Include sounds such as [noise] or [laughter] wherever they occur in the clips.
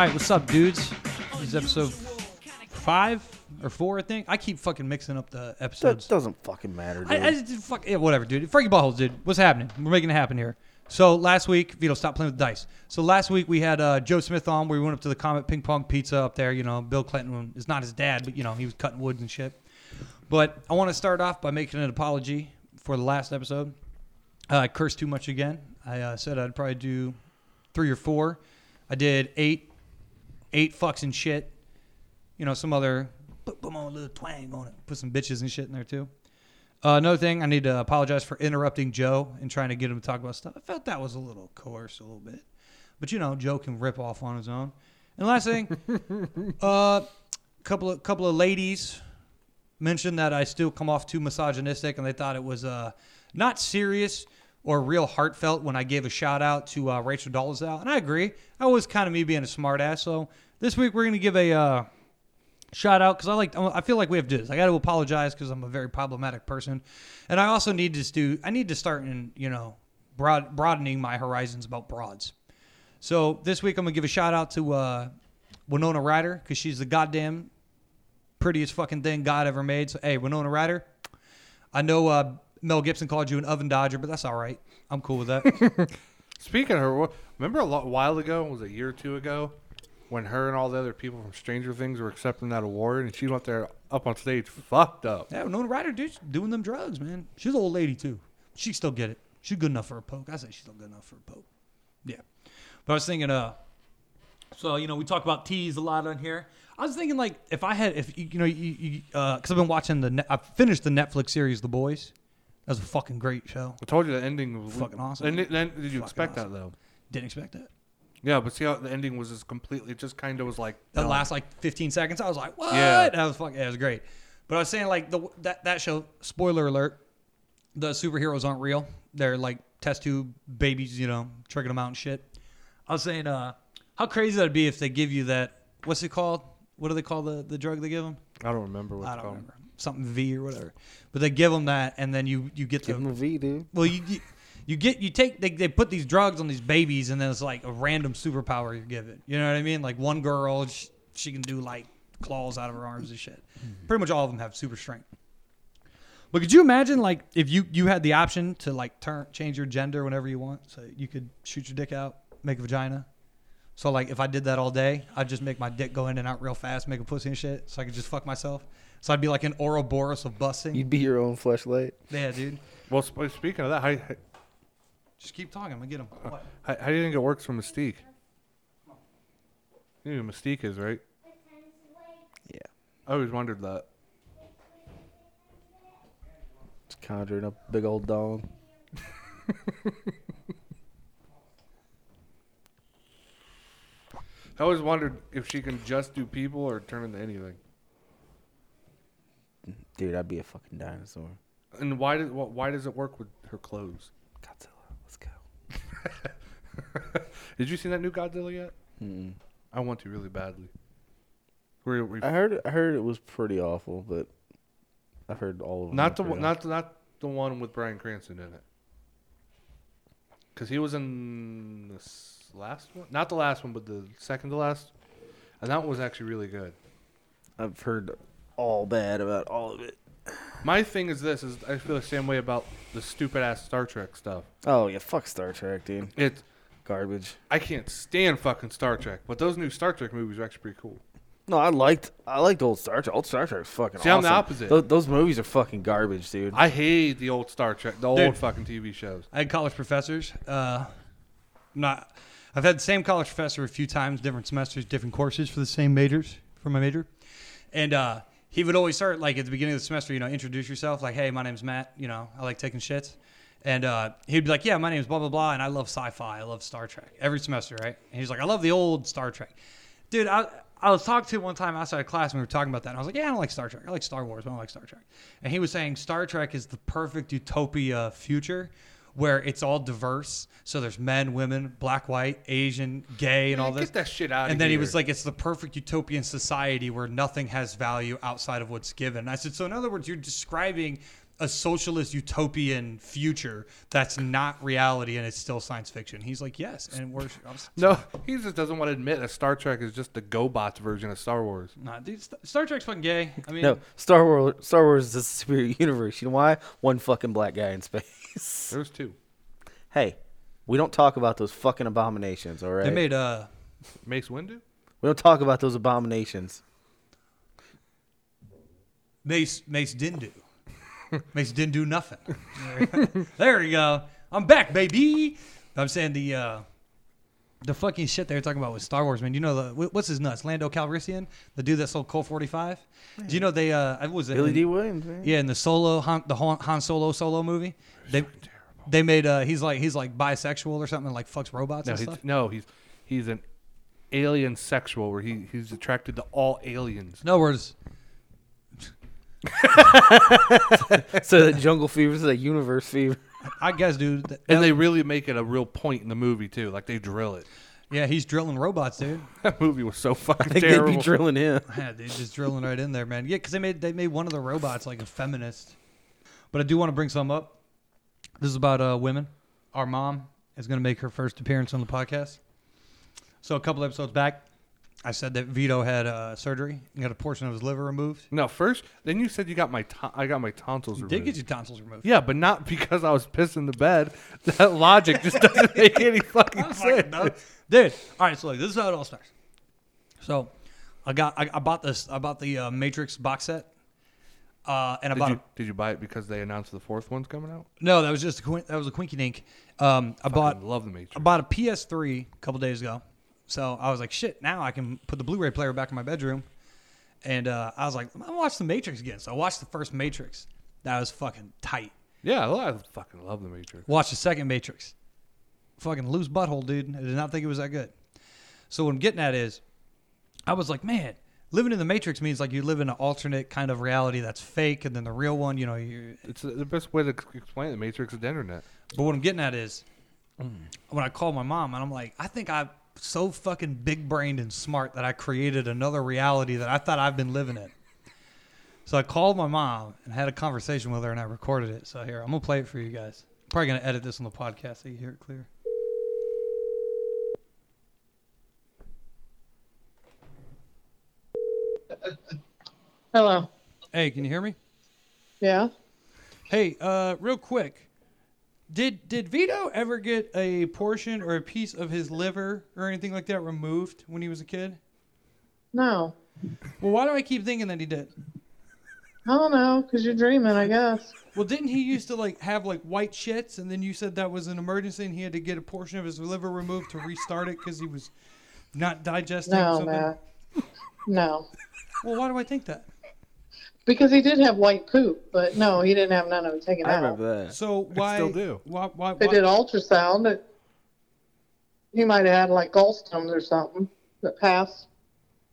All right, what's up, dudes? This is episode five or four, I think. I keep fucking mixing up the That episodes. doesn't fucking matter, dude. I, I just fuck yeah, whatever, dude. Frankie Buttholes, dude. What's happening? We're making it happen here. So last week, Vito, stop playing with the dice. So last week we had uh, Joe Smith on, where we went up to the Comet Ping Pong Pizza up there. You know, Bill Clinton is not his dad, but you know he was cutting woods and shit. But I want to start off by making an apology for the last episode. Uh, I cursed too much again. I uh, said I'd probably do three or four. I did eight, eight fucks and shit. You know, some other put, put my own little twang on it. Put some bitches and shit in there too. Uh, another thing, I need to apologize for interrupting Joe and trying to get him to talk about stuff. I felt that was a little coarse, a little bit. But you know, Joe can rip off on his own. And last thing, [laughs] uh, couple of couple of ladies mentioned that I still come off too misogynistic, and they thought it was uh, not serious or real heartfelt when I gave a shout out to uh, Rachel Dolezal, and I agree. That was kind of me being a smartass. So this week we're gonna give a uh, shout out because I like I feel like we have to do this. I got to apologize because I'm a very problematic person, and I also need to do I need to start in you know broad, broadening my horizons about broads. So this week I'm gonna give a shout out to uh, Winona Ryder because she's the goddamn prettiest fucking thing God ever made. So hey, Winona Ryder, I know uh, Mel Gibson called you an oven dodger, but that's all right. I'm cool with that. [laughs] Speaking of her, remember a lot, while ago, was it a year or two ago, when her and all the other people from Stranger Things were accepting that award, and she went there up on stage, fucked up. yeah, Winona Ryder, dude, doing them drugs, man. She's an old lady too. She still get it. She's good enough for a poke. I say she's still good enough for a poke. Yeah. But I was thinking, uh, so you know, we talk about teas a lot on here. I was thinking, like, if I had, if you know, you, you uh, because I've been watching the, net, I finished the Netflix series The Boys. That was a fucking great show. I told you the ending was Fucking awesome. And then did you Fucking expect awesome. that though? Didn't expect that. Yeah, but see how the ending was just completely, it just kind of was like That done. last like 15 seconds, I was like, what? Yeah. That was fucking, yeah, it was great. But I was saying, like, the that, that show, spoiler alert, the superheroes aren't real. They're like test tube babies, you know, tricking them out and shit. I was saying, uh, how crazy that'd be if they give you that, what's it called? What do they call the, the drug they give them? I don't remember what I it's don't called. remember. Something V or whatever. But they give them that, and then you, you get Give to him a V, dude. well, you, you you get you take they, they put these drugs on these babies, and then it's like a random superpower you're given. You know what I mean? Like one girl, she, she can do like claws out of her arms and shit. Mm-hmm. Pretty much all of them have super strength. But could you imagine like if you you had the option to like turn change your gender whenever you want, so you could shoot your dick out, make a vagina. So like if I did that all day, I'd just make my dick go in and out real fast, make a pussy and shit, so I could just fuck myself. So I'd be like an Ouroboros of busing. You'd be your own fleshlight. yeah, dude. Well, sp- speaking of that, how, Just keep talking. I'm gonna get him. Uh, what? how, how do you think it works for Mystique? You know who Mystique is, right? Yeah. I always wondered that. Just conjuring up a big old dong. [laughs] I always wondered if she can just do people or turn into anything. Dude, I'd be a fucking dinosaur. And why does why does it work with her clothes? Godzilla, let's go. [laughs] Did you see that new Godzilla yet? Mm-mm. I want to really badly. I heard, I heard it was pretty awful, but I've heard all of them. not the one, not not the one with Bryan Cranston in it. Because he was in the last one, not the last one, but the second to last, and that one was actually really good. I've heard all bad about all of it. My thing is this: is I feel the same way about the stupid ass Star Trek stuff. Oh yeah, fuck Star Trek, dude. It's Garbage. I can't stand fucking Star Trek, but those new Star Trek movies are actually pretty cool. No, I liked, I liked old Star Trek. Old Star Trek's fucking. See, I'm the opposite. Tho- those movies are fucking garbage, dude. I hate the old Star Trek, the Dude. old fucking TV shows. I had college professors. Uh, not, I've had the same college professor a few times, different semesters, different courses for the same majors for my major, and uh, he would always start like at the beginning of the semester, you know, introduce yourself, like, "Hey, my name's Matt. You know, I like taking shits," and uh, he'd be like, "Yeah, my name's blah blah blah, and I love sci-fi. I love Star Trek every semester, right?" And he's like, "I love the old Star Trek, dude." I I was talking to him one time outside of class, and we were talking about that. And I was like, "Yeah, I don't like Star Trek. I like Star Wars, but I don't like Star Trek." And he was saying Star Trek is the perfect utopia future where it's all diverse. So there's men, women, black, white, Asian, gay, and Man, all this. Get that shit out of And then he was like, it's the perfect utopian society where nothing has value outside of what's given. And I said, so in other words, you're describing a socialist utopian future that's not reality and it's still science fiction. He's like, yes, and we're I was- No, he just doesn't want to admit that Star Trek is just the GoBots version of Star Wars. nah, dude, St- Star Trek's fucking gay. I mean, No, Star Wars. Star Wars is a superior universe. You know why? One fucking black guy in space. There's two. hey, we don't talk about those fucking abominations. All right. they made uh Mace Windu? we don't talk about those abominations. Mace Mace didn't do. [laughs] Mace didn't do nothing. [laughs] there you go. I'm back, baby. I'm saying the uh, the fucking shit they were talking about with Star Wars, man. You know the what's his nuts? Lando Calrissian, the dude that sold Colt 45. Do you know they uh, I was it Billy in- D. Williams. Man. Yeah, in the solo Han, the Han, Han Solo solo movie, they they made uh he's like he's like bisexual or something, like fucks robots No, and he's, stuff. no, he's he's an alien sexual where he, he's attracted to all aliens. No other words, [laughs] So that Jungle Fever is a universe fever. I guess, dude. that- And they really make it a real point in the movie too. Like they drill it. yeah, he's drilling robots, dude. [laughs] That movie was so I fucking think they'd be drilling him. [laughs] Yeah, dude, just drilling right in there, man. Yeah, because they made they made one of the robots like a feminist. But I do want to bring some up. This is about uh, women. Our mom is going to make her first appearance on the podcast. So a couple episodes back, I said that Vito had uh, surgery and got a portion of his liver removed. no, first, then you said you got my ton- I got my tonsils removed. did get your tonsils removed. yeah, but not because I was pissing the bed. [laughs] That logic just doesn't make any [laughs] fucking Fucking sense. no. Dude, all right. So look, this is how it all starts. So, I got I, I bought this I bought the uh, Matrix box set, uh, and I Did bought you, a, did you buy it because they announced the fourth one's coming out? no that was just a that was a quinky dink. Um, I bought love the Matrix. I bought a PS3 a couple days ago, so I was like, shit. Now I can put the Blu-ray player back in my bedroom, and uh, I was like, I'm gonna watch the Matrix again. So I watched the first Matrix. That was fucking tight. yeah, I I fucking love the Matrix. Watch the second Matrix. Fucking loose butthole, dude. I did not think it was that good. So what I'm getting at is, I was like, man, living in the Matrix means like you live in an alternate kind of reality that's fake, and then the real one, you know. You, It's the best way to explain the Matrix is the internet. but what I'm getting at is, when I called my mom, and I'm like, I think I'm so fucking big brained and smart that I created another reality that I thought I've been living in. So I called my mom and had a conversation with her, and I recorded it. So here, I'm gonna play it for you guys. Probably gonna edit this on the podcast so you hear it clear. Hello. Hey, can you hear me? Yeah. Hey, uh, real quick, did did Vito ever get a portion or a piece of his liver or anything like that removed when he was a kid? No. Well, why do I keep thinking that he did? I don't know, cause you're dreaming, I guess. Well, didn't he used to like have like white shits, and then you said that was an emergency, and he had to get a portion of his liver removed to restart it because he was not digesting No? Matt. No. Well, why do I think that? Because he did have white poop, but no, he didn't have none of it taken I out. remember that. So why? still do. Why? Why? They did ultrasound. It, he might have had like gallstones or something that passed.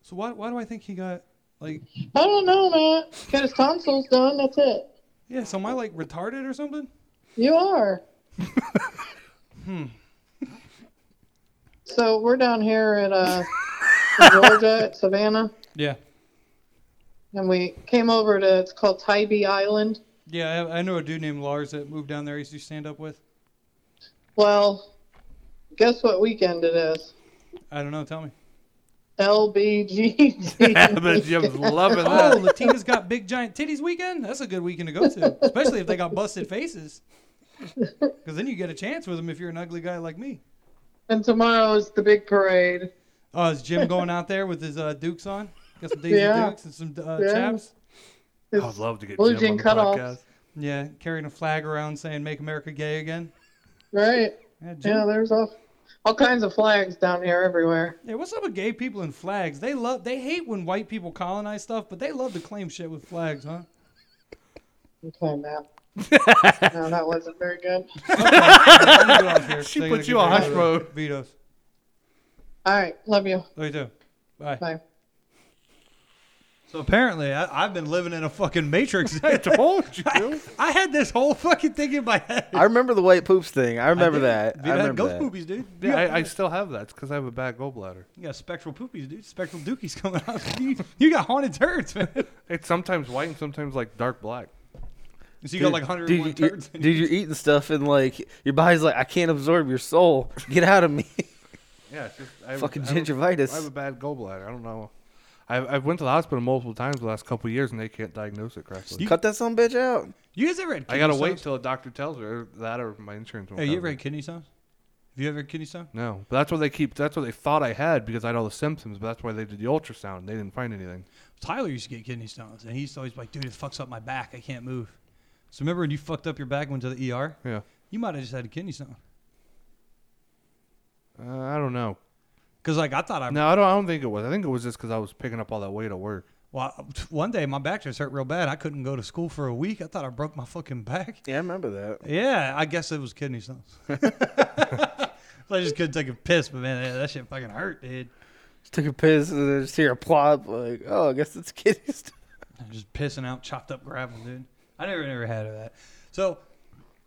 so why? Why do I think he got like? I don't know, man. Got his tonsils done. That's it. Yeah. So am I like retarded or something? You are. [laughs] Hmm. So we're down here at uh, [laughs] Georgia at Savannah, Yeah. And we came over to it's called Tybee Island. Yeah, I, I know a dude named Lars that moved down there. I used to stand up with. Well, guess what weekend it is? I don't know. Tell me. LBGT. I bet Jim's loving Oh, that. Latina's got big giant titties weekend. That's a good weekend to go to, especially if they got busted faces. Because then you get a chance with them if you're an ugly guy like me. and tomorrow is the big parade. Oh, is Jim going out there with his uh, Dukes on? Got some Daisy Yeah. Dukes and some uh, Yeah. chaps. I would love to get Blue Jim jean on the cutoffs. podcast. Yeah, carrying a flag around saying "Make America Gay Again." Right. Yeah, Jim. Yeah, there's all, all kinds of flags down here everywhere. Yeah, what's up with gay people and flags? They love, they hate when white people colonize stuff, but they love to claim shit with flags, huh? Okay, Matt. [laughs] no, that wasn't very good. I'm gonna go out here. [laughs] She So put you on hush of mode. Vetoes. All right, love you. Love you too. Bye. Bye. So apparently, I, I've been living in a fucking matrix. [laughs] I told you. [laughs] I, I had this whole fucking thing in my head. I remember the white poops thing. I remember did. that. Vito I had remember ghost that. poopies, dude. Yeah, I, I still have that. It's because I have a bad gallbladder. you got spectral poopies, dude. Spectral dookies [laughs] coming out. you, you got haunted turds, man. It's sometimes white and sometimes like dark black. So you got like 101 dude, you- turds. in dude, you. you're eating stuff and like your body's like, I can't absorb your soul. Get out of me. Yeah, it's just I have, Fucking I have- gingivitis. I have a bad gallbladder. I don't know. I've, I've went to the hospital multiple times the last couple of years and they can't diagnose it correctly. You, Cut that some bitch out. You guys ever had I gotta stones? wait till a doctor tells me or that or my insurance. Won't Hey, you cover ever it. had kidney stones? Have you ever had kidney stone? No, but that's what they keep. That's what they thought I had because I had all the symptoms. But that's why they did the ultrasound. They didn't find anything. Tyler used to get kidney stones, and he used to always be like, dude, it fucks up my back. I can't move. So remember when you fucked up your back and went to the ER? Yeah, You might have just had a kidney stone. uh, I don't know. Because, like, I thought I. No, I don't. I don't think it was. I think it was just because I was picking up all that weight at work. Well, one day my back just hurt real bad. I couldn't go to school for a week. I thought I broke my fucking back. Yeah, I remember that. Yeah, I guess it was kidney stones. [laughs] [laughs] I just couldn't take a piss, but man, that shit fucking hurt, dude. Just took a piss and then just hear a plop. Like, oh, I guess it's kidney stones. [laughs] Just pissing out chopped up gravel, dude. I never, never had of that. So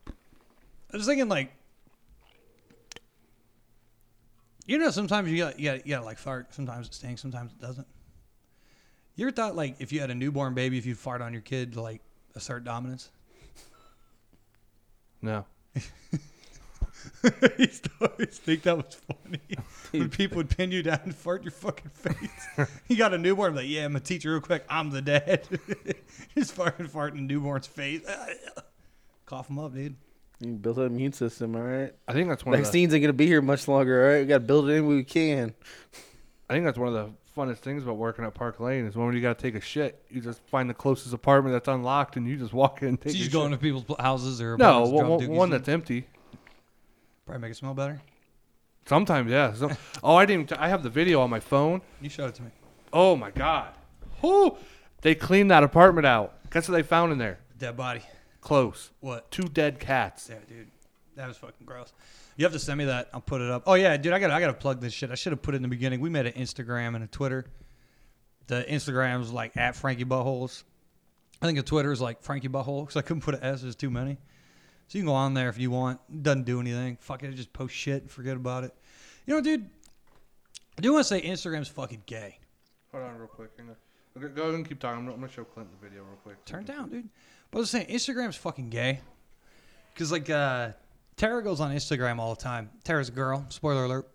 I was thinking, like, you know, sometimes you got, you got, you got like fart. Sometimes it stinks. Sometimes it doesn't. You ever thought, like, if you had a newborn baby, if you fart on your kid, to, like, assert dominance? No. I used to always think that was funny. [laughs] when people would pin you down and fart your fucking face. [laughs] you got a newborn, like, yeah, I'm a teacher real quick. I'm the dad. [laughs] Just fucking farting in newborn's face. Cough them up, dude. You build an immune system, all right? I think that's one. Of the, Vaccines ain't gonna be here much longer, all right? We gotta build it in when we can. I think that's one of the funnest things about working at Park Lane is when you got to take a shit, you just find the closest apartment that's unlocked and you just walk in and take. So you just go into people's houses or No, apartments, one, drop one- dookies one in? that's empty. probably make it smell better. Sometimes, yeah. So, [laughs] oh, I didn't. Even t- I have the video on my phone. You showed it to me. Oh my god. Whoo! They cleaned that apartment out. Guess what they found in there? Dead body. Close. What? Two dead cats. Yeah, dude. That was fucking gross. You have to send me that. I'll put it up. Oh yeah, dude. I got. to I got to plug this shit. I should have put it in the beginning. We made an Instagram and a Twitter. The Instagram Instagram's like at Frankie Buttholes. I think the Twitter is like Frankie Butthole because I couldn't put an S. There's too many. So you can go on there if you want. Doesn't do anything. Fuck it. Just post shit and forget about it. You know, dude. I do want to say Instagram's fucking gay. Hold on, real quick. Hang on. Okay, go ahead and keep talking. I'm gonna, show Clint the video real quick. Turn down, dude. But I was saying Instagram's fucking gay. Cause like uh Tara goes on Instagram all the time. Tara's a girl, spoiler alert.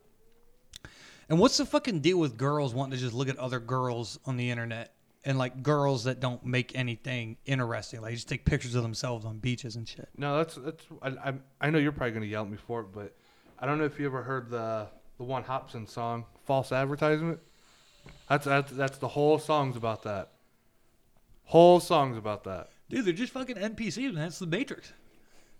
And what's the fucking deal with girls wanting to just look at other girls on the internet? And like girls that don't make anything interesting. Like just take pictures of themselves on beaches and shit. No, that's that's. I, I I know you're probably gonna yell at me for it, but I don't know if you ever heard the the one Hopsin song, "False Advertisement." That's that's that's the whole song's about that. Whole song's about that. Dude, they're just fucking NPCs, man. It's the Matrix.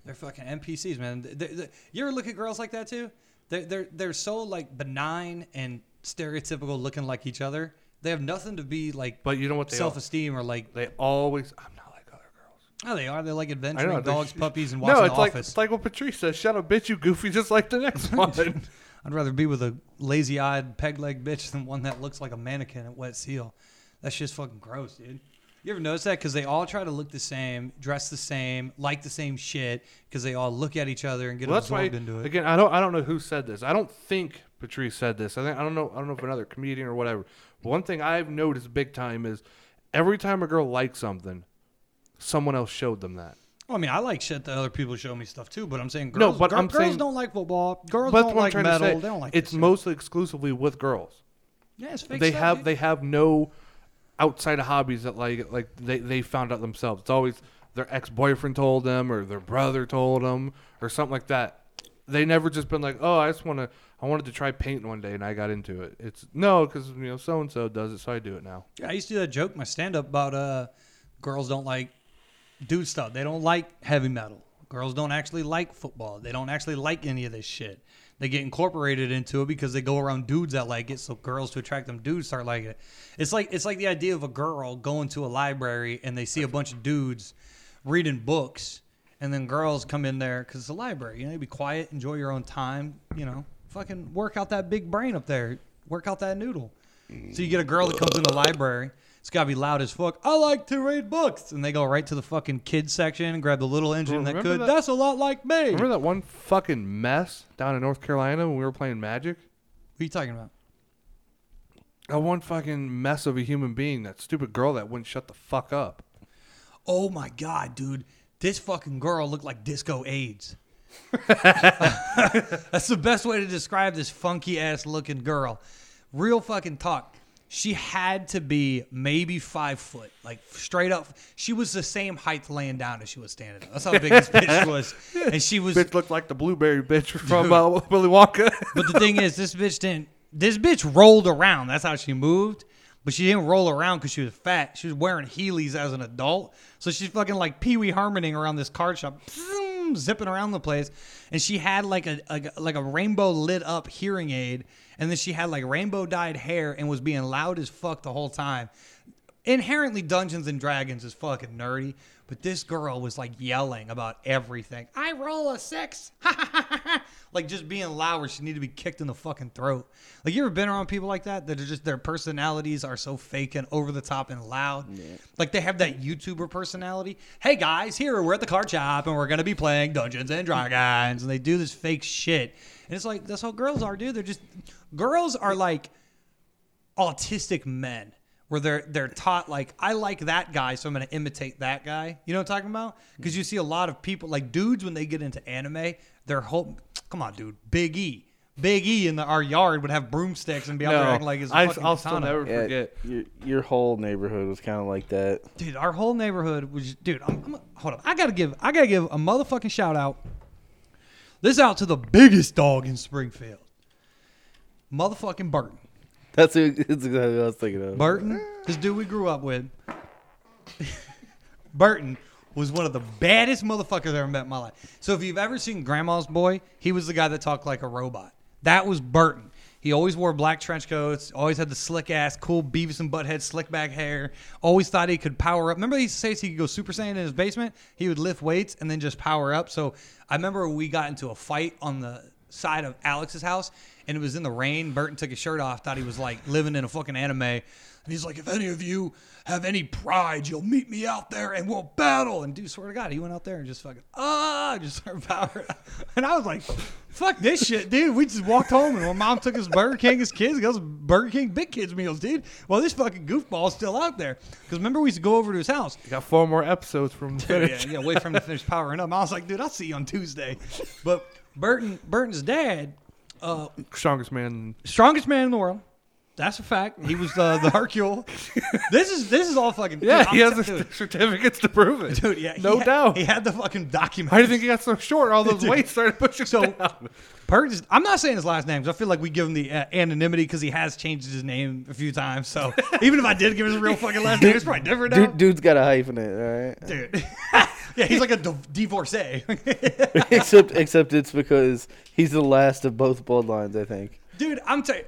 They're fucking NPCs, man. They- they- you ever look at girls like that too? They're they're they're so like benign and stereotypical, looking like each other. They have nothing to be like But you know what self esteem or like. they always. I'm not like other girls. Oh, they are. They're like adventuring know dogs, puppies, and watching No, The it's like Office. it's like what Patrice says. Shut up, bitch, you goofy, just like the next [laughs] one. I'd rather be with a lazy-eyed, peg-leg bitch than one that looks like a mannequin at Wet Seal. That's just fucking gross, dude. You ever notice that? Because they all try to look the same, dress the same, like the same shit, because they all look at each other and get well, that's why. absorbed into it. Again, I don't I don't know who said this. I don't think Patrice said this. I think I don't know. I don't know if another comedian or whatever. But one thing I've noticed big time is every time a girl likes something, someone else showed them that. Well, I mean, I like shit that other people show me stuff too, but I'm saying girls, No, but gir- I'm girls saying- don't like football. Girls don't like metal. say. They don't like it's this shit. mostly exclusively with girls. yeah, it's fake they stuff, have dude. they have no outside of hobbies that like like they, they found out themselves. It's always their ex boyfriend told them or their brother told them or something like that. They never just been like, oh, I just want to. I wanted to try painting one day and I got into it. It's no, because you know so and so does it, so I do it now. Yeah, I used to do that joke in my stand up about uh girls don't like dude stuff. They don't like heavy metal. Girls don't actually like football. They don't actually like any of this shit. They get incorporated into it because they go around dudes that like it. So girls to attract them dudes start liking it. It's like it's like the idea of a girl going to a library and they see a bunch of dudes reading books, and then girls come in there because it's a library. You know, you be quiet, enjoy your own time. You know, fucking work out that big brain up there. Work out that noodle. So you get a girl that comes in the library. It's gotta be loud as fuck. I like to read books, and they go right to the fucking kids section and grab the little engine that could. that- That's a lot like me. Remember that one fucking mess down in North Carolina when we were playing Magic? What are you talking about? That one fucking mess of a human being. That stupid girl that wouldn't shut the fuck up. Oh my god, dude! This fucking girl looked like disco AIDS. [laughs] [laughs] That's the best way to describe this funky ass looking girl. Real fucking talk. She had to be maybe five foot, like straight up. She was the same height laying down as she was standing up. That's how big this bitch [laughs] was, and she was. Bitch looked like the blueberry bitch [laughs] from uh, [laughs] Willy Wonka. But the thing is, this bitch didn't. This bitch rolled around. That's how she moved. But she didn't roll around because she was fat. She was wearing Heelys as an adult, so she's fucking like Pee Wee Harmoning around this card shop, zipping around the place. And she had like a, a like a rainbow lit up hearing aid, and then she had like rainbow dyed hair and was being loud as fuck the whole time inherently Dungeons and Dragons is fucking nerdy, but this girl was like yelling about everything. I roll a six, [laughs] like just being loud where she needed to be kicked in the fucking throat. Like you ever been around people like that that are just their personalities are so fake and over the top and loud. Like they have that YouTuber personality. Hey guys, here we're at the card shop and we're gonna be playing Dungeons and Dragons, and they do this fake shit. And it's like that's how girls are, dude. They're just girls are like autistic men where they're they're taught like I like that guy, so I'm gonna imitate that guy. You know what I'm talking about? Mm-hmm. Because you see a lot of people like dudes when they get into anime, their whole come on, dude, Big E. Big E in the, our yard would have broomsticks and be out there acting like his I, fucking I'll still katana. never Yeah, forget. your, your whole neighborhood was kind of like that. dude. Our whole neighborhood was, dude. I'm, I'm, hold on, I gotta give, I gotta give a motherfucking shout out. This out to the biggest dog in Springfield, motherfucking Burton. That's, who, [laughs] that's exactly what I was thinking of. Burton, this dude we grew up with. [laughs] Burton was one of the baddest motherfuckers I ever met in my life. So if you've ever seen Grandma's Boy, he was the guy that talked like a robot. That was Burton. He always wore black trench coats, always had the slick ass, cool Beavis and Butthead slick back hair. Always thought he could power up. Remember he used to say he could go Super Saiyan in his basement? He would lift weights and then just power up. So I remember we got into a fight on the side of Alex's house and it was in the rain. Burton took his shirt off, thought he was like living in a fucking anime. And he's like, if any of you have any pride, you'll meet me out there and we'll battle. And dude, swear to God, he went out there and just fucking, ah, [laughs] just started powering up. And I was like, fuck this shit, dude. We just walked home and my mom took us Burger King as kids. Goes Burger King big kids meals, dude. Well, this fucking goofball's still out there. Because remember, we used to go over to his house. Got four more episodes from the Yeah, yeah, wait for him to finish powering up. I was like, dude, I'll see you on Tuesday. But Burton, Burton's dad, uh, Strongest man. strongest man in the world. That's a fact. He was uh, the Hercule. [laughs] this is this is all fucking. Yeah, dude, he I'm has t- the dude, certificates to prove it. dude, yeah, he no had- doubt. He had the fucking document. How do you think he got so short? All those [laughs] Dude. weights started pushing So, down. Burton's, I'm not saying his last name 'cause I feel like we give him the uh, anonymity because he has changed his name a few times. So [laughs] even if I did give him his real fucking last name, it's probably different now. Dude, dude's got a hyphen in it, all right? Dude. [laughs] yeah, he's like a div- divorcee. [laughs] except, except it's because he's the last of both bloodlines, I think. Dude, I'm telling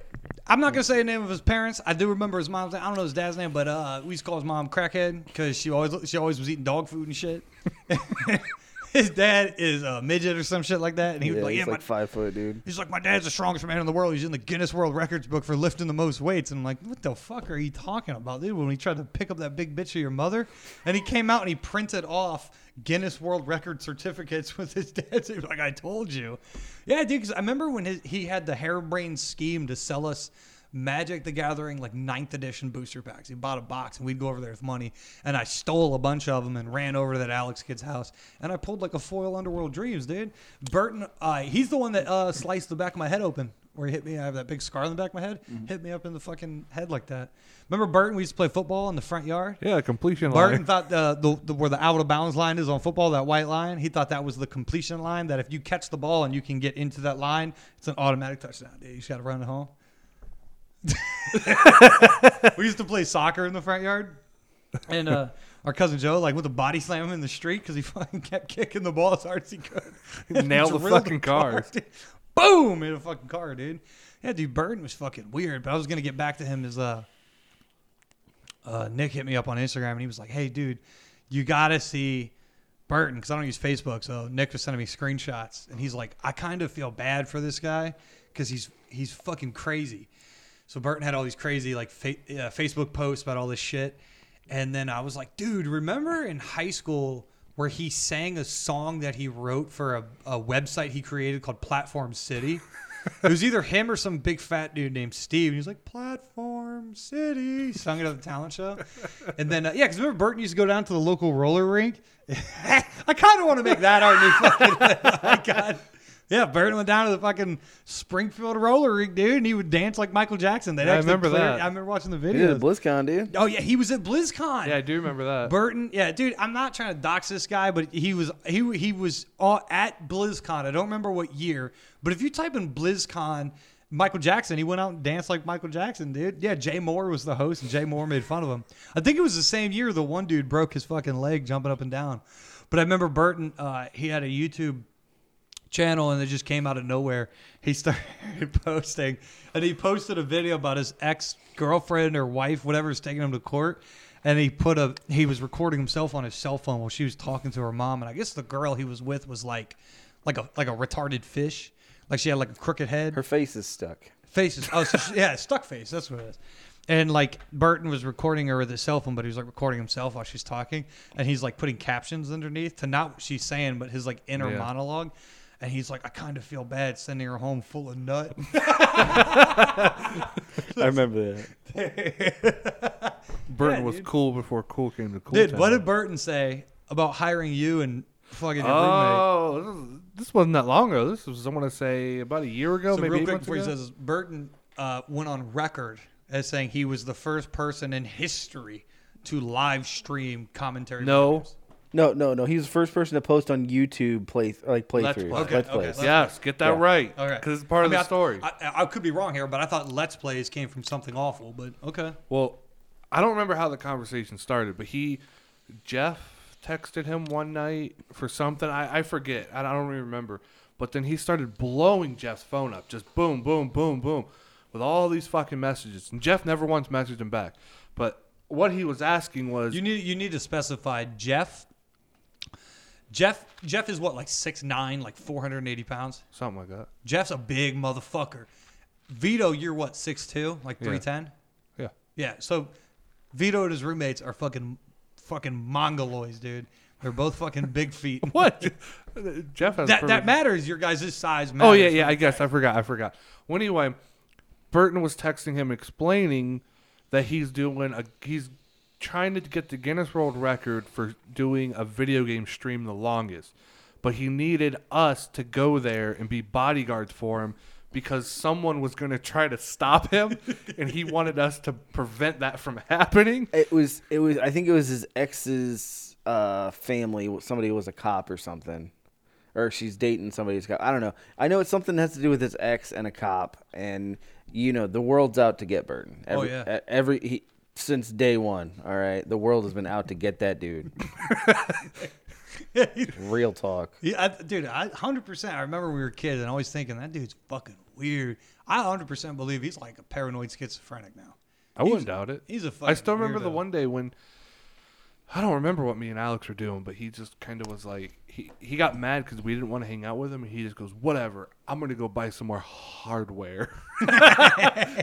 I'm not gonna say the name of his parents. I do remember his mom's. name. I don't know his dad's name, but uh, we used to call his mom crackhead because she always she always was eating dog food and shit. [laughs] [laughs] his dad is a midget or some shit like that, and he yeah, was like, "Yeah, my, like five foot, dude. he's like my dad's the strongest man in the world. He's in the Guinness World Records book for lifting the most weights." And I'm like, "What the fuck are you talking about, dude?" When he tried to pick up that big bitch of your mother, and he came out and he printed off Guinness World Record certificates [laughs] with his dad's name. Like I told you, yeah, dude. Because I remember when his, he had the harebrained scheme to sell us. Magic the Gathering, like ninth edition booster packs. He bought a box and we'd go over there with money. And I stole a bunch of them and ran over to that Alex kid's house. And I pulled like a foil Underworld Dreams, dude. Burton, uh, he's the one that uh, sliced the back of my head open where he hit me. I have that big scar on the back of my head. Hit me up in the fucking head like that. Remember Burton? We used to play football in the front yard. Yeah, completion Barton line. thought uh, the, the where the out of bounds line is on football, that white line. He thought that was the completion line. That if you catch the ball and you can get into that line, it's an automatic touchdown. Dude, you just got to run it home. [laughs] we used to play soccer in the front yard, and uh, [laughs] our cousin Joe like with a body slam him in the street because he [laughs] fucking kept kicking the ball as hard as he could. Nailed the fucking car, dude. Boom! In a fucking car, dude. Yeah, dude. Burton was fucking weird, but I was gonna get back to him as uh uh, Nick hit me up on Instagram and he was like, "Hey, dude, you gotta see Burton because I don't use Facebook." So Nick was sending me screenshots, and he's like, "I kind of feel bad for this guy because he's he's fucking crazy." So Burton had all these crazy like fa- uh, Facebook posts about all this shit, and then I was like, "Dude, remember in high school?" Where he sang a song that he wrote for a, a website he created called Platform City. it was either him or some big fat dude named Steve. And he was like, Platform City. Sung it at the talent show. And then, uh, yeah, because remember Burton used to go down to the local roller rink? [laughs] I kind of want to make that our new fucking. [laughs] my God. Yeah, Burton went down to the fucking Springfield roller rink, dude, and he would dance like Michael Jackson. They Yeah, I remember that. I remember watching the video. He did. BlizzCon, dude. Oh yeah, he was at BlizzCon. Yeah, I do remember that. Burton, yeah, dude. I'm not trying to dox this guy, but he was he he was all at BlizzCon. I don't remember what year, but if you type in BlizzCon, Michael Jackson, he went out and danced like Michael Jackson, dude. Yeah, Jay Mohr was the host, and Jay Mohr made fun of him. I think it was the same year the one dude broke his fucking leg jumping up and down. But I remember Burton, uh, he had a YouTube channel and it just came out of nowhere. He started [laughs] posting and he posted a video about his ex girlfriend or wife, whatever, is taking him to court. And he put a he was recording himself on his cell phone while she was talking to her mom. And I guess the girl he was with was like like a like a retarded fish. Like she had like a crooked head. Her face is stuck. faces. Oh, so she, yeah, stuck face. That's what it is. And like Burton was recording her with his cell phone, but he was like recording himself while she's talking, and he's like putting captions underneath to not what she's saying, but his like inner Yeah. monologue. And he's like, I kind of feel bad sending her home full of nut. [laughs] I remember that. [laughs] Burton Yeah, was dude. cool before cool came to cool. Dude, Town. what did Burton say about hiring you and fucking your roommate? Oh, this, wasn't that long ago. This was, I want to say, about a year ago, So maybe real quick months before he says, Burton uh, went on record as saying he was the first person in history to live stream commentary. No. videos. No, no, no. He was the first person to post on YouTube play like playthroughs. Let's playthroughs. play. Okay, Let's okay, plays. let's- yes, get that Yeah. right. Okay. Because it's part I of mean, the I- story. I, I could be wrong here, but I thought Let's Plays came from something awful. But okay. Well, I don't remember how the conversation started, but he, Jeff, texted him one night for something. I, I forget. I don't even remember. But then he started blowing Jeff's phone up, just boom, boom, boom, boom, with all these fucking messages. And Jeff never once messaged him back. But what he was asking was, You need you need to specify Jeff. Jeff Jeff is what like six nine, like four hundred and eighty pounds. something like that. Jeff's a big motherfucker. Vito, you're what six two, like Yeah. three ten. Yeah. Yeah. So Vito and his roommates are fucking fucking mongoloids, dude. They're both fucking big feet. [laughs] What? Jeff has That perfect- that matters. Your guys' size matters. Oh yeah, yeah. I guess I forgot. I forgot. Well, anyway, Burton was texting him explaining that he's doing a he's trying to get the Guinness World Record for doing a video game stream the longest, but he needed us to go there and be bodyguards for him because someone was going to try to stop him, [laughs] and he wanted us to prevent that from happening. It was. It was. I think it was his ex's uh, family. Somebody was a cop or something, or she's dating somebody's cop. I don't know. I know it's something that has to do with his ex and a cop, and you know the world's out to get Burton. Oh, yeah. e- Every he, since day one. All right, the world has been out to get that dude. [laughs] Real talk. Yeah, I, dude, I hundred percent. I remember we were kids and always thinking that dude's fucking weird. I hundred percent believe he's like a paranoid schizophrenic now. I wouldn't doubt it. He's a I fucking I still remember the one day when I don't remember what me and Alex were doing, but he just kind of was like he he got mad because we didn't want to hang out with him, and he just goes, "Whatever, I'm gonna go buy some more hardware." [laughs]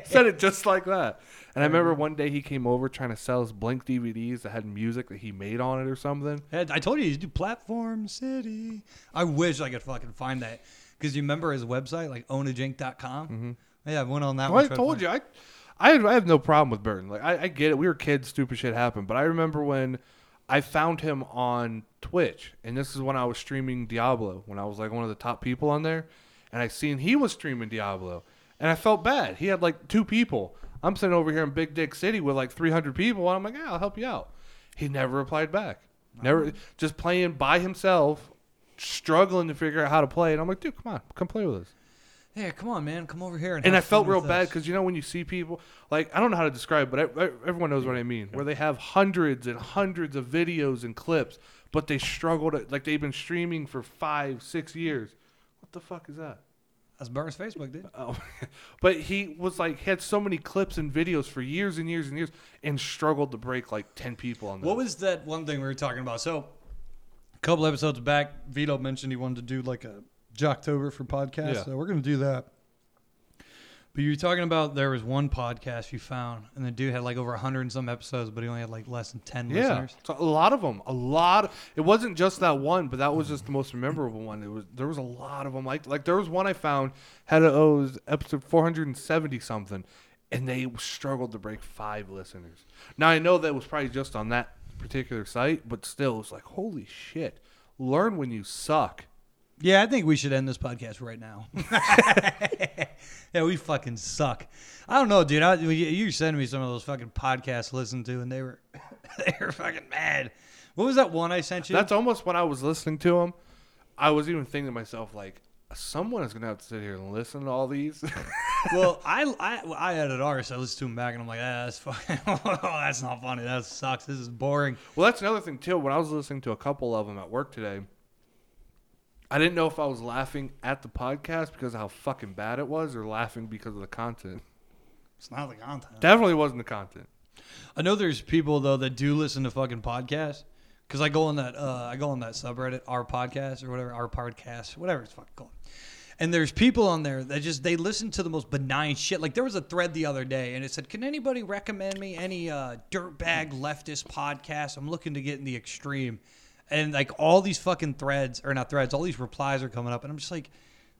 Said it just like that. And I remember one day he came over trying to sell us Blink DVDs that had music that he made on it or something. Hey, I told you he's do Platform City. I wish I could fucking find that because you remember his website like ownajink.com. Mm-hmm. Yeah, I went on that. Well, one. I told you, I, I, I have no problem with Burton. Like, I, I get it. We were kids, stupid shit happened. But I remember when I found him on Twitch, and this is when I was streaming Diablo, when I was like one of the top people on there, and I seen he was streaming Diablo, and I felt bad. He had like two people. I'm sitting over here in Big Dick City with like 300 people, and I'm like, yeah, I'll help you out. He never replied back. Never, just playing by himself, struggling to figure out how to play. And I'm like, dude, come on, come play with us Yeah, come on, man, come over here and. and I felt real bad because you know when you see people like I don't know how to describe, it, but I, I- everyone knows what I mean. Where they have hundreds and hundreds of videos and clips, but they struggle to like they've been streaming for five, six years. What the fuck is that? That's Burns Facebook, dude. Oh, [laughs] but he was like had so many clips and videos for years and years and years, and struggled to break like ten people on that. What was that one thing we were talking about? So, a couple episodes back, Vito mentioned he wanted to do like a Jocktober for podcast. Yeah. So we're gonna do that. But you were talking about there was one podcast you found, and the dude had like over 100 and some episodes, but he only had like less than 10 Yeah, listeners. so a lot of them. A lot. Of, It wasn't just that one, but that was just the most memorable one. It was there was a lot of them. Like like there was one I found had a, oh, it was episode 470 something, and they struggled to break five listeners. Now I know that was probably just on that particular site, but still, it's like holy shit. Learn when you suck. Yeah, I think we should end this podcast right now. [laughs] yeah, we fucking suck. I don't know, dude. I, you sending me some of those fucking podcasts to listen to, and they were [laughs] they were fucking mad. What was that one I sent you? That's almost when I was listening to them. I was even thinking to myself like. Someone is gonna have to sit here and listen to all these. [laughs] well, I, I I edit ours. So I listened to them back, and I'm like, ah, that's fucking. oh, that's not funny. That sucks. This is boring. Well, that's another thing too. When I was listening to a couple of them at work today, I didn't know if I was laughing at the podcast because of how fucking bad it was, or laughing because of the content. It's not the content. Definitely wasn't the content. I know there's people though that do listen to fucking podcasts. Cause I go on that uh, I go on that subreddit, our podcast or whatever, our podcast, whatever it's fucking called. And there's people on there that just they listen to the most benign shit. Like there was a thread the other day, and it said, "Can anybody recommend me any uh, dirtbag leftist podcast? I'm looking to get in the extreme." And like all these fucking threads or not threads, all these replies are coming up, and I'm just like,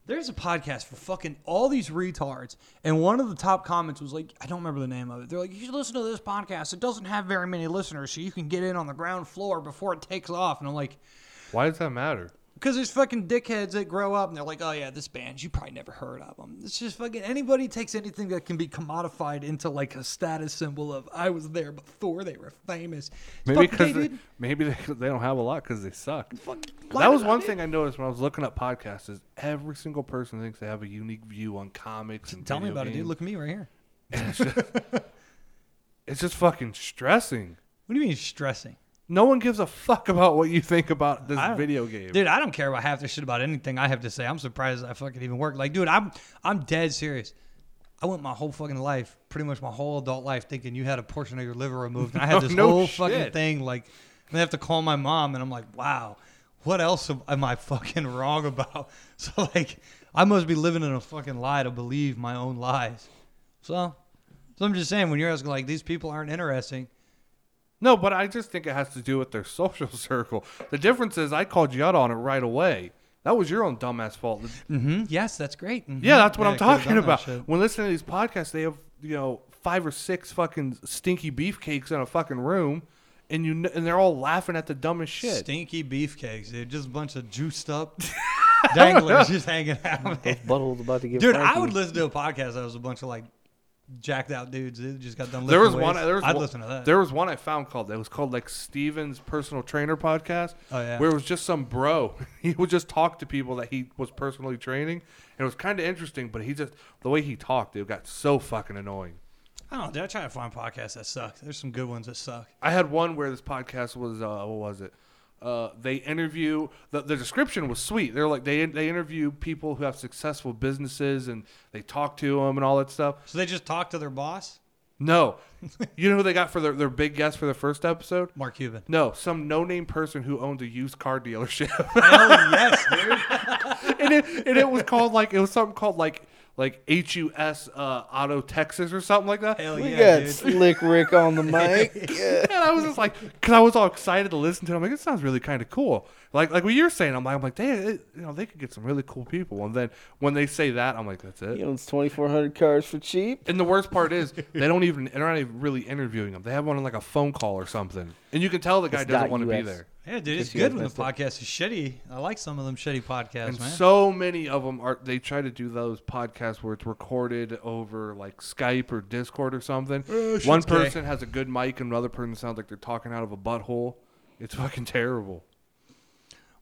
there's a podcast for fucking all these retards. And one of the top comments was like, I don't remember the name of it. They're like, you should listen to this podcast. It doesn't have very many listeners, so you can get in on the ground floor before it takes off. And I'm like, Why does that matter? Because there's fucking dickheads that grow up and they're like, oh yeah, this band, you probably never heard of them. It's just fucking anybody takes anything that can be commodified into like a status symbol of I was there before they were famous. It's Maybe because they, maybe they, [laughs] they don't have a lot because they suck. That was one up, thing I noticed when I was looking up podcasts. Is every single person thinks they have a unique view on comics and Tell me about it, dude. Look at me right here. [laughs] it's, just, it's just fucking stressing. What do you mean stressing? No one gives a fuck about what you think about this video game. Dude, I don't care about half the shit about anything I have to say. I'm surprised I fucking even work. Like, dude, I'm I'm dead serious. I went my whole fucking life, pretty much my whole adult life, thinking you had a portion of your liver removed, and I had [laughs] oh, this no whole fucking thing. Like, I have to call my mom, and I'm like, wow, what else am, am I fucking [laughs] wrong about? [laughs] So like, I must be living in a fucking lie to believe my own lies. So, so I'm just saying, when you're asking like these people aren't interesting, No, but I just think it has to do with their [laughs] social circle. The difference is I called you out on it right away. That was your own dumbass fault. mm-hmm, yes, that's great. Mhm. Yeah, that's what Yeah, I'm talking about. When listening to these podcasts, they have you know five or six fucking stinky beefcakes in a fucking room, and you kn- and they're all laughing at the dumbest shit. Stinky beefcakes, dude. Just a bunch of juiced up [laughs] danglers just hanging out. man. About to get Dude, I would listen to a podcast that was a bunch of like jacked out dudes that just got done. There was one. There was I'd one, listen to that. There was one I found called. It was called like Steven's personal trainer podcast. Oh, yeah. Where it was just some bro. [laughs] He would just talk to people that he was personally training, and it was kind of interesting. But he just the way he talked, it got so fucking annoying. I don't know. Dude, I try to find podcasts that suck. There's some good ones that suck. I had one where this podcast was uh, what was it? Uh, they interview the, the description was sweet. They're like they they interview people who have successful businesses and they talk to them and all that stuff. So they just talk to their boss, No, [laughs] you know who they got for their, their big guest for the first episode? Mark Cuban. No, some no name person who owns a used car dealership, Hell yes, [laughs] dude. and it and it was called like it was something called like like H U S uh, Auto Texas or something like that. Hell We yeah, got dude. Slick Rick on the [laughs] mic. Yeah. And I was just like, because I was all excited to listen to it. I'm like, it sounds really kind of cool. Like like what you're saying, I'm like, I'm like, they, it- you know, they could get some really cool people. And then when they say that, I'm like, that's it. He owns 2,400 cars for cheap. And the worst part is [laughs] they don't even they're not even really interviewing them. They have one on like a phone call or something, and you can tell the guy It's doesn't want to be there. Yeah, dude, it's good when the podcast is shitty. I like some of them shitty podcasts, And man. so many of them are they try to do those podcasts where it's recorded over like Skype or Discord or something. Oh, shit's One gay. person has a good mic and another person sounds like they're talking out of a butthole. It's fucking terrible.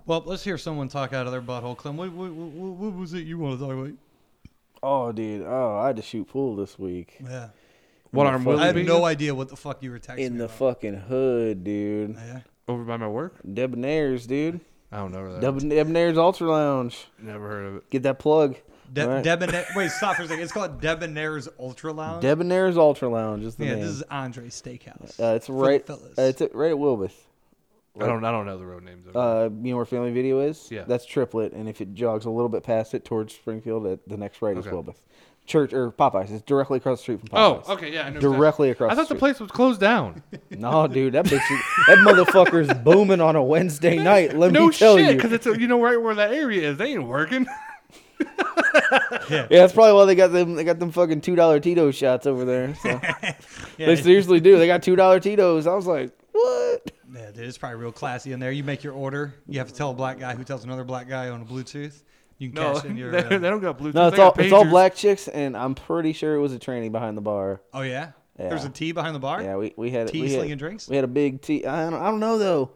well, let's hear someone talk out of their butthole. Clem, what, what, what, what was it you want to talk about? Oh, dude. Oh, I had to shoot pool this week. Yeah. What the arm fuck? I have no idea what the fuck you were texting In me the about. fucking hood, dude. Yeah. Over by my work? Debonair's, dude. I don't know where that. Deb- Debonair's Ultra Lounge. Never heard of it. Get that plug. De- Right. Debonair. Wait, stop for a second. It's called Debonair's Ultra Lounge. Debonair's Ultra Lounge is the name. yeah, name. this is Andre's Steakhouse. uh, it's right. Uh, it's at, right at Wilbeth. I don't. I don't know the road names. Of. Uh, you know where Family Video is? Yeah. That's Triplett, and if it jogs a little bit past it towards Springfield, at the next right is Okay. Wilbeth. Church or Popeyes. It's directly across the street from oh, Popeyes. Oh, okay, yeah, I know. exactly. Directly across. I thought the street. place was closed down. [laughs] No, dude, that bitch, that motherfucker's booming on a Wednesday [laughs] night. Let no me tell shit, you. because it's a, you know right where that area is. They ain't working. [laughs] Yeah, that's probably why they got them. They got them fucking two dollar Tito shots over there. So. they seriously do. They got two dollar Tito's. I was like, what? Yeah, dude, it's probably real classy in there. You make your order. You have to tell a black guy who tells another black guy on a Bluetooth. You can No, cash in your. [laughs] they, uh, they don't got Bluetooth. No, it's all it's all black chicks, and I'm pretty sure it was a tranny behind the bar. oh yeah? Yeah. There's a T behind the bar. Yeah, we we had Tea we had, slinging drinks. We had a big T. I don't, I don't know though,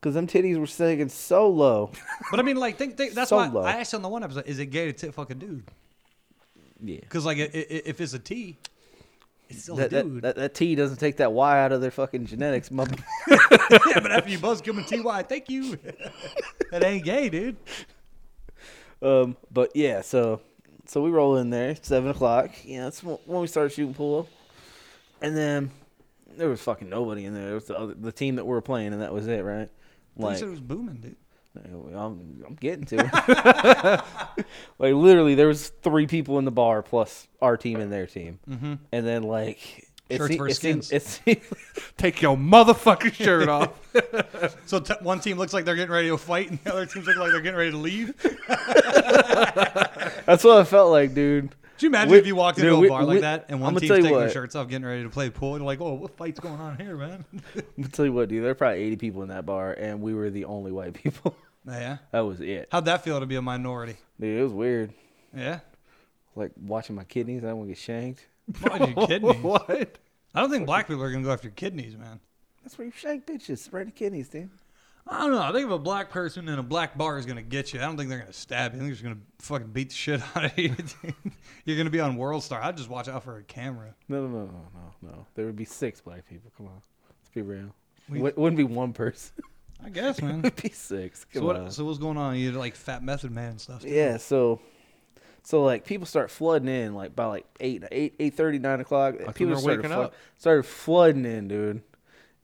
because them titties were singing so low. [laughs] But I mean, like, think, think that's So why low. I asked on the one episode: Is it gay to tip fuck a dude? Yeah. Because like, i- i- if it's a T, it's still That, a that, dude. that, that T doesn't take that Y out of their fucking genetics. mother- [laughs] yeah, but after you buzz, come and Ty. Thank you. that ain't gay, dude. Um, but yeah, so so we roll in there seven o'clock. Yeah, that's when we started shooting pool, and then there was fucking nobody in there. It was the other, the team that we were playing, and that was it, right? Like, it was booming, dude. I'm, I'm getting to it. [laughs] like literally, there was three people in the bar plus our team and their team, Mm-hmm. and then like Shirts se- versus it seemed, skins. it seemed, [laughs] Take your motherfucking shirt off. So t- one team looks like they're getting ready to fight, and the other teams look like they're getting ready to leave. [laughs] that's what I felt like, dude. Could you imagine We- if you walked into dude, a we- bar we- like that and one I'ma team's tell you taking their shirts off, getting ready to play pool, and you're like, "Oh, what fight's going on here, man?" I'll tell you what, dude. There were probably 80 people in that bar, and we were the only white people. [laughs] yeah. that was it, How'd that feel to be a minority? dude. It was weird. Yeah. Like watching my kidneys. I don't want to get shanked. Why are you [laughs] kidding me? what? I don't think black people are gonna go after your kidneys, man. That's where you shank bitches, right in the kidneys, dude. I don't know. I think if a black person in a black bar is gonna get you, I don't think they're gonna stab you. I think they're just gonna fucking beat the shit out of you. [laughs] You're gonna be on World Star. I'd just watch out for a camera. No, no, no, no, no, no. There would be six black people. Come on, let's be real. We- It wouldn't be one person. I guess, man. it man. would be six. Come so on. what? So what's going on? You like fat Method Man and stuff. too? Yeah, so so like people start flooding in like by like eight eight eight thirty nine o'clock. people started waking flood- up. started flooding in, dude.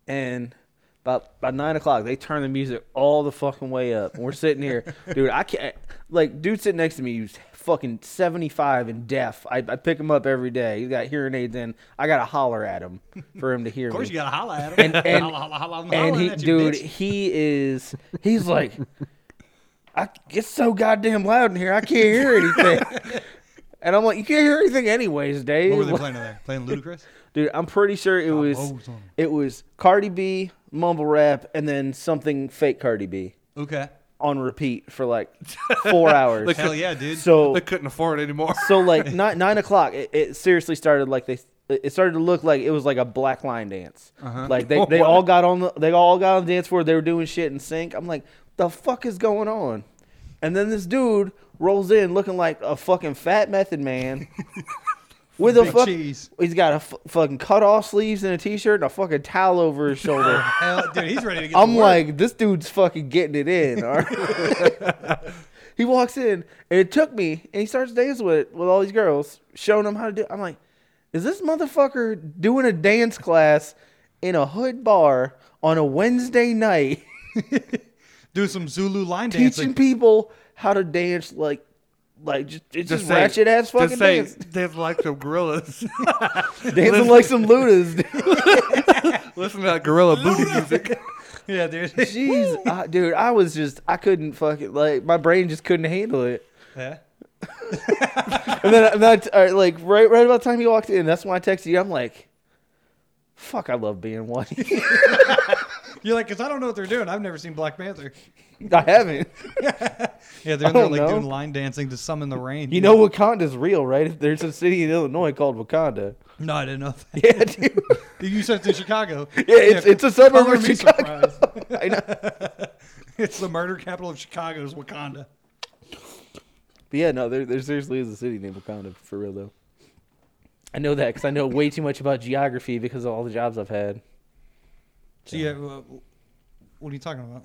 And by by nine o'clock they turn the music all the fucking way up. And we're sitting here, [laughs] dude. I can't like dude sitting next to me He's fucking seventy five and deaf. I, I pick him up every day. He's got hearing aids in. I gotta holler at him for him to hear me. [laughs] Of course, me you gotta holler at him. And- and- holla, holla, holla, and he, dude, bitch. he is. He's like, I it's so goddamn loud in here. I can't hear anything. [laughs] and I'm like, you can't hear anything anyways, Dave. What were they playing there? Playing Ludacris? Dude, I'm pretty sure it was woes it was Cardi B, mumble rap, and then something fake Cardi B Okay. on repeat for like four [laughs] hours. Like- Hell yeah, dude. so They couldn't afford it anymore. so like [laughs] nine nine o'clock, it, it seriously started like they. It started to look like it was like a black line dance. Uh-huh. Like they, they all got on the they all got on the dance floor. They were doing shit in sync. I'm like, the fuck is going on? And then this dude rolls in looking like a fucking fat Method Man. [laughs] With a Big fuck, cheese. he's got a f- fucking cut off sleeves and a t-shirt and a fucking towel over his shoulder. [laughs] Hell, dude, he's ready to get. I'm to like, this dude's fucking getting it in. all right? [laughs] he walks in, and it took me, and he starts dancing with with all these girls, showing them how to do. I'm like, is this motherfucker doing a dance class in a hood bar on a Wednesday night, do some Zulu line teaching dancing. people how to dance like, like just it's just, say- ratchet ass fucking Just say dance, dance like some gorillas. [laughs] [laughs] dancing like some ludas. [laughs] Listen to that gorilla booty music. yeah, dude. Jeez, uh, dude, I was just I couldn't fucking like my brain just couldn't handle it. yeah. And then, and then I, like right, right about the time he walked in, that's when I texted you. I'm like, "Fuck, I love being white." You're like, because I don't know what they're doing. I've never seen Black Panther. I haven't. [laughs] Yeah, they're in there like know. doing line dancing to summon the rain. You know, Wakanda's real, right? There's a city in Illinois called Wakanda. No, I didn't know that. [laughs] Yeah, dude. [laughs] You said it's in Chicago. Yeah, it's it's a suburb of Chicago. I know. It's the murder capital of Chicago, is Wakanda. But yeah, no, there, there seriously is a city named Wakanda for real though. I know that because I know way too much about geography because of all the jobs I've had. So yeah, uh, what are you talking about?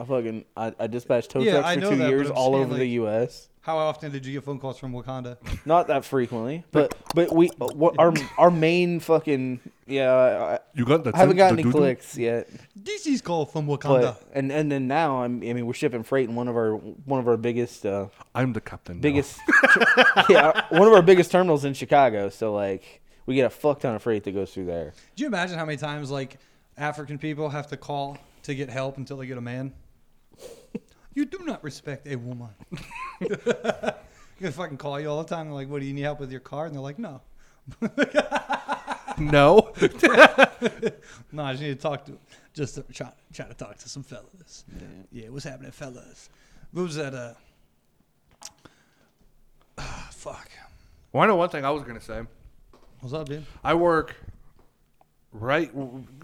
I fucking I, I dispatched tow Yeah, trucks I for two that, but years I'm all saying, over like- the U.S. How often did you get phone calls from Wakanda? [laughs] Not that frequently, [laughs] but but we what our our main fucking Yeah, I, You got that? I haven't got the any doo-doo? clicks yet. DC's is called from Wakanda. But and and then now I'm, I mean we're shipping freight in one of our one of our biggest uh, I'm the captain. now. biggest [laughs] yeah one of our biggest terminals in Chicago. So like we get a fuck ton of freight that goes through there. Do you imagine how many times like African people have to call to get help until they get a man? [laughs] you do not respect a woman. [laughs] they fucking call you all the time. They're like, "What do you need help with your car?" And they're like, "No, No. [laughs] no, I just need to talk to just to try try to talk to some fellas. Yeah, yeah what's happening, fellas? What was that? Uh, [sighs] fuck. well, I know one thing I was gonna say. What's up, dude? I work right,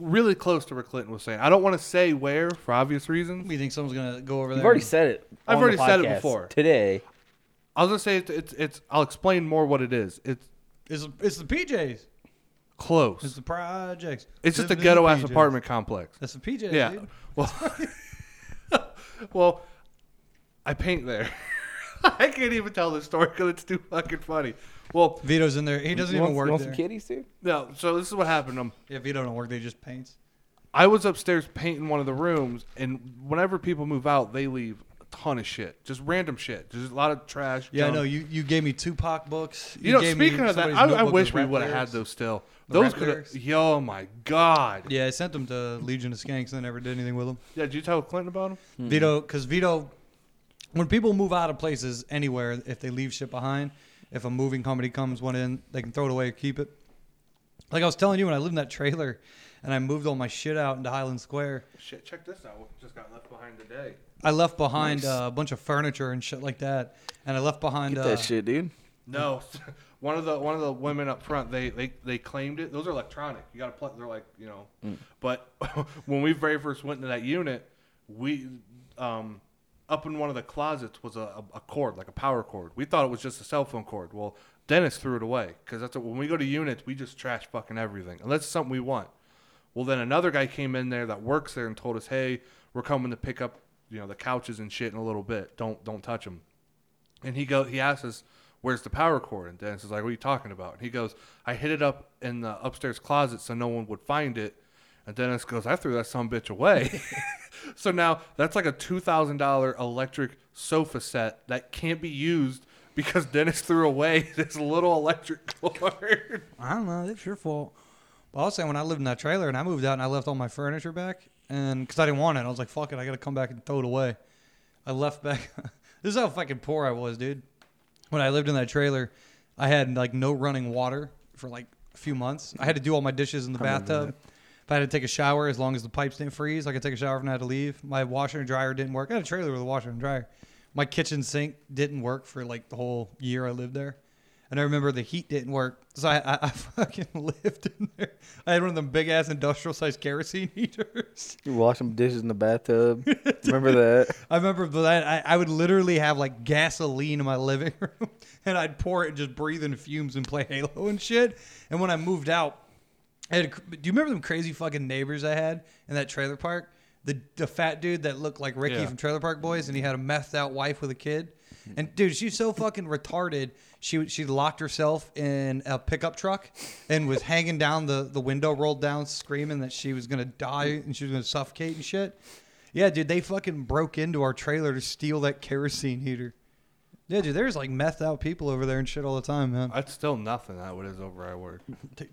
really close to where Clinton was saying. I don't want to say where for obvious reasons. You think someone's gonna go over there? You've already and- said it. I've on already the said it podcast before. today. I was gonna say it's, it's it's. I'll explain more what it is. It's It's it's the PJs. close. It's the projects. It's just a Living the ghetto ass PJs. apartment complex. That's the PJs. Yeah. Dude. Well, [laughs] well, I paint there. [laughs] I can't even tell the story because it's too fucking funny. Well, Vito's in there. He doesn't You even want, work you want there. some kitties too? no. So this is what happened. Um, Yeah, Vito don't work. They just paints. I was upstairs painting one of the rooms, and whenever people move out, they leave a ton of shit, just random shit, just a lot of trash. Yeah, I know. You you gave me Tupac books. You know, gave me speaking of that, I, I wish we would have had those still. The those could have. Yo, my god. Yeah, I sent them to Legion of Skanks. and I never did anything with them. Yeah, did you tell Clinton about them? Vito, because Vito, when people move out of places anywhere, if they leave shit behind, if a moving company comes one in, they can throw it away or keep it. Like I was telling you, when I lived in that trailer, and I moved all my shit out into Highland Square, Shit, check this out. What just got left behind today. I left behind Nice. uh, a bunch of furniture and shit like that, and I left behind. Get uh, that shit, dude. No, [laughs] one of the one of the women up front they they, they claimed it. Those are electronic. You got to plug. They're like you know. But [laughs] when we very first went into that unit, we um up in one of the closets was a, a, cord like a power cord. We thought it was just a cell phone cord. Well, Dennis threw it away because that's what, when we go to units we just trash fucking everything unless it's something we want. Well, then another guy came in there that works there and told us, "Hey, we're coming to pick up, you know, the couches and shit in a little bit. Don't don't touch them." And he go he asks us, "Where's the power cord?" And Dennis is like, "What are you talking about?" And he goes, "I hid it up in the upstairs closet so no one would find it." And Dennis goes, "I threw that some bitch away." [laughs] so now that's like a two thousand dollar electric sofa set that can't be used because Dennis threw away [laughs] this little electric cord. [laughs] I don't know. It's your fault. Well, I was saying when I lived in that trailer and I moved out and I left all my furniture back, and because I didn't want it, I was like, "Fuck it, I gotta come back and throw it away." I left back. this is how fucking poor I was, dude. When I lived in that trailer, I had like no running water for like a few months. I had to do all my dishes in the bathtub. If I had to take a shower, as long as the pipes didn't freeze, I could take a shower if I had to leave. My washer and dryer didn't work. I had a trailer with a washer and dryer. My kitchen sink didn't work for like the whole year I lived there. And I remember the heat didn't work, so I, I, I [laughs] fucking lived in there. I had one of them big ass industrial sized kerosene [laughs] heaters. You wash some dishes in the bathtub. [laughs] Remember that? I remember that I, I would literally have like gasoline in my living room, and I'd pour it and just breathe in fumes and play Halo and shit. And when I moved out, I had a, do you remember them crazy fucking neighbors I had in that trailer park? The the fat dude that looked like Ricky Yeah. from Trailer Park Boys, and he had a methed out wife with a kid. And dude, she's so fucking retarded. She she locked herself in a pickup truck and was hanging down the the window, rolled down, screaming that she was gonna die and she was gonna suffocate and shit. Yeah, dude, they fucking broke into our trailer to steal that kerosene heater. Yeah, dude, there's like methed out people over there and shit all the time, man. That's still nothing that what is over I work.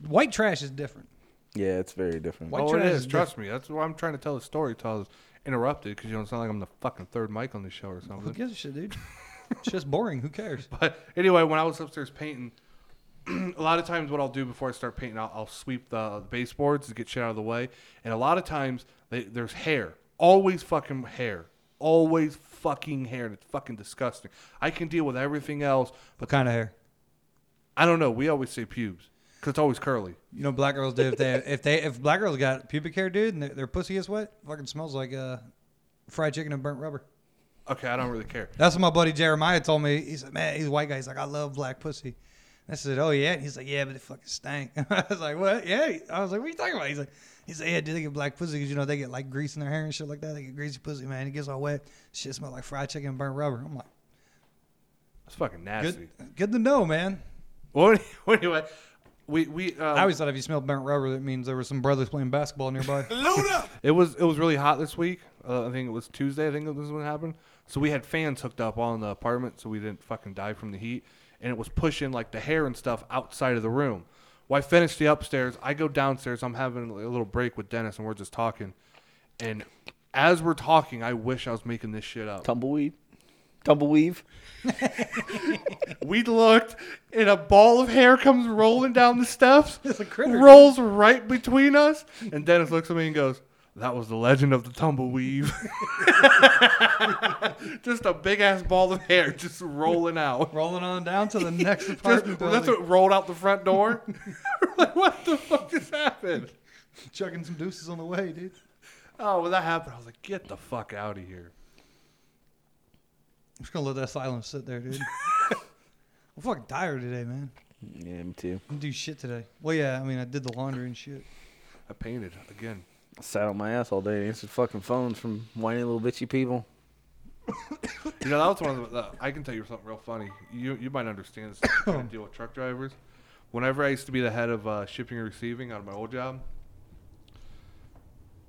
White trash is different. Yeah, it's very different. White oh, it trash is. is Trust me. That's why I'm trying to tell the story. Till I was interrupted because you don't sound like I'm the fucking third mic on this show or something. Who something. gives a shit, dude? it's just boring. Who cares? [laughs] But anyway, when I was upstairs painting, [clears throat] a lot of times what I'll do before I start painting, I'll, I'll sweep the, the baseboards to get shit out of the way. And a lot of times they, there's hair, always fucking hair, always fucking hair, and it's fucking disgusting. I can deal with everything else, but What kind of hair? I don't know. We always say pubes because it's always curly. You know, black girls do if they if they if black girls got pubic hair, dude, and their, their pussy is wet, fucking smells like uh, fried chicken and burnt rubber. Okay, I don't really care. That's what my buddy Jeremiah told me. He said, "Man, he's a white guy. He's like, I love black pussy." I said, "Oh yeah." And he's like, "Yeah, but it fucking stank." [laughs] I was like, "What?" Yeah. I was like, "What are you talking about?" He's like, "He's like, yeah, do they get black pussy? Because you know they get like grease in their hair and shit like that. They get greasy pussy, man. It gets all wet. Shit smell like fried chicken and burnt rubber." I'm like, "That's fucking nasty. "Good, good to know, man." Well, [laughs] anyway, We we uh, I always thought if you smelled burnt rubber, that means there were some brothers playing basketball nearby. [laughs] It was it was really hot this week. Uh, I think it was Tuesday. I think this is when it happened. So we had fans hooked up all in the apartment, so we didn't fucking die from the heat. And it was pushing like the hair and stuff outside of the room. Well, I finished the upstairs. I go downstairs. I'm having a little break with Dennis, and we're just talking. And as we're talking, I wish I was making this shit up. Tumbleweed, tumbleweave. [laughs] We looked, and a ball of hair comes rolling down the steps, [laughs] It's a critter, rolls right between us, and Dennis looks at me and goes, "That was the legend of the tumbleweave." [laughs] just a big ass ball of hair just rolling out. Rolling on down to the [laughs] next Just, apartment that's what rolled out the front door. [laughs] like, what the fuck just happened? Chucking some deuces on the way, dude. Oh, when that happened, I was like, "Get the fuck out of here!" I'm just gonna let that silence sit there, dude. I'm fucking tired today, man. Yeah, me too. I Didn't do shit today. Well, yeah, I mean, I did the laundry and shit. I painted again. I sat on my ass all day, answered fucking phones from whiny little bitchy people. You know, that was one of the. I can tell you something real funny. You you might understand this. I deal with truck drivers. Whenever I used to be the head of uh, shipping and receiving out of my old job,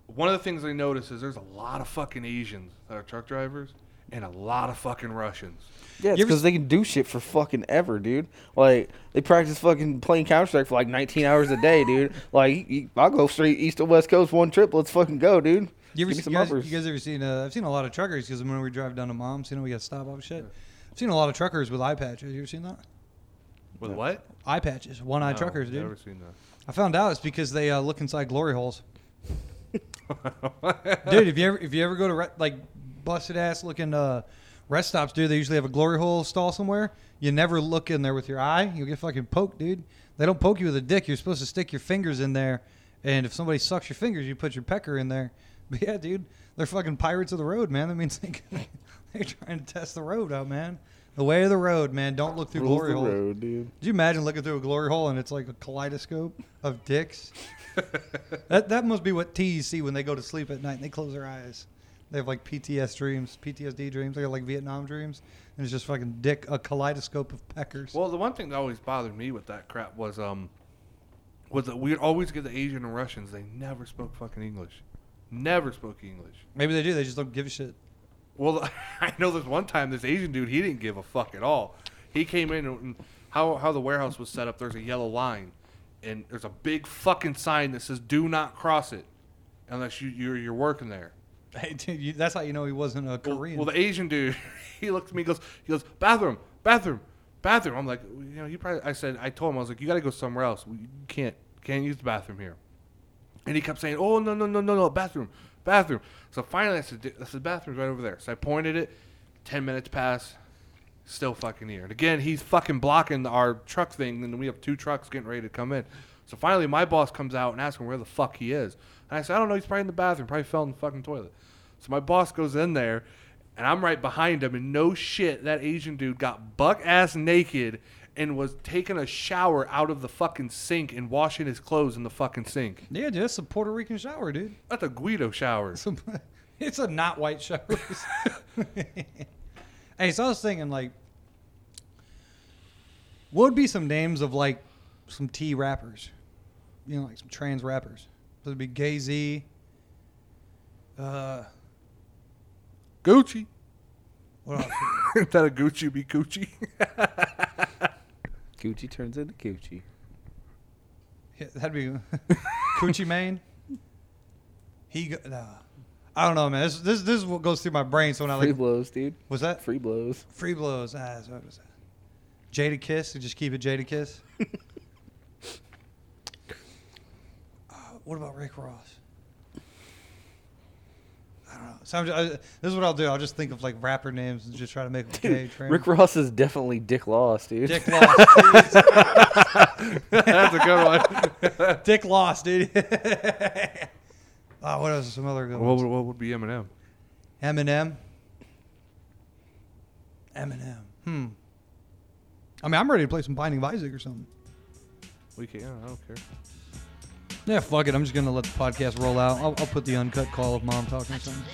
one of the things I noticed is there's a lot of fucking Asians that are truck drivers and a lot of fucking Russians. Yeah, it's You ever because they can do shit for fucking ever, dude. Like they practice fucking playing Counter Strike for like 19 hours a day, dude. [laughs] Like I'll go straight east to west coast one trip. Let's fucking go, dude. You ever Give me see, some you guys, uppers. you guys ever seen? Uh, I've seen a lot of truckers because when we drive down to Mom's, you know, we got to stop off shit. I've seen a lot of truckers with eye patches. You ever seen that? With what? Eye patches, one eye No, truckers, dude. Never seen that. I found out it's because they uh, look inside glory holes. [laughs] dude, if you ever if you ever go to re- like busted ass looking uh, rest stops, dude, they usually have a glory hole stall somewhere. You never look in there with your eye. You'll get fucking poked, dude. They don't poke you with a dick. You're supposed to stick your fingers in there, and if somebody sucks your fingers, you put your pecker in there. [laughs] But yeah, dude, they're fucking pirates of the road, man. That means [laughs] they, they're trying to test the road out, man. The way of the road, man. Don't look through Rules glory the holes. road, dude. Could you imagine looking through a glory hole and it's like a kaleidoscope of dicks? [laughs] that that must be what T's see when they go to sleep at night and they close their eyes. They have like PTS dreams, PTSD dreams. They got like Vietnam dreams, and it's just fucking dick, a kaleidoscope of peckers. Well, the one thing that always bothered me with that crap was um, was that we'd always get the Asian and Russians. They never spoke fucking English. Never spoke English. Maybe they do. They just don't give a shit. Well, [laughs] I know this one time this Asian dude he didn't give a fuck at all. He came in and how how the warehouse was set up. There's a yellow line, and there's a big fucking sign that says "Do not cross it," unless you you're, you're working there. [laughs] Hey, that's how you know he wasn't a Well, Korean. well, the Asian dude, [laughs] he looked at me, he goes, he goes, bathroom, bathroom, bathroom. I'm like, you know, you probably. I said, I told him, I was like, you got to go somewhere else. You can't, can't use the bathroom here. And he kept saying, oh no no no no no bathroom, bathroom. So finally, I said, I said, bathroom's right over there. So I pointed it. Ten minutes pass, still fucking here. And again, he's fucking blocking our truck thing. And we have two trucks getting ready to come in. So finally, my boss comes out and asks him where the fuck he is. And I said, I don't know. He's probably in the bathroom. Probably fell in the fucking toilet. So my boss goes in there, and I'm right behind him. And no shit, that Asian dude got buck ass naked and was taking a shower out of the fucking sink and washing his clothes in the fucking sink. yeah, dude, that's a Puerto Rican shower, dude. That's a Guido shower. It's a, [laughs] it's a not white shower. [laughs] hey, so I was thinking, like, what would be some names of like some T rappers? You know, like some trans rappers. Would it be Gay Z? Uh, Gucci. what else? [laughs] That a Gucci be Gucci? [laughs] Gucci turns into Gucci. Yeah, that'd be [laughs] Coochie Mane. He, go, nah. I don't know, man. This, this this is what goes through my brain. So when I Free like, blows, dude. was that Free blows. Free blows. Ah, that's what was that? Jadakiss. Just keep it Jadakiss. uh, what about Rick Ross? I don't know. So I'm just, I, this is what I'll do. I'll just think of like rapper names and just try to make them gay. Dude, trans. Rick Ross is definitely Dick Lost, dude. Dick Lost. [laughs] That's a good one. [laughs] Dick Lost, dude. [laughs] oh, what else? Some other good what, ones. would- what would be Eminem? Eminem. Eminem. Hmm. I mean, I'm ready to play some Binding of Isaac or something. We can. I don't care. Yeah, fuck it. I'm just gonna let the podcast roll out. I'll, I'll put the uncut call of mom talking or something.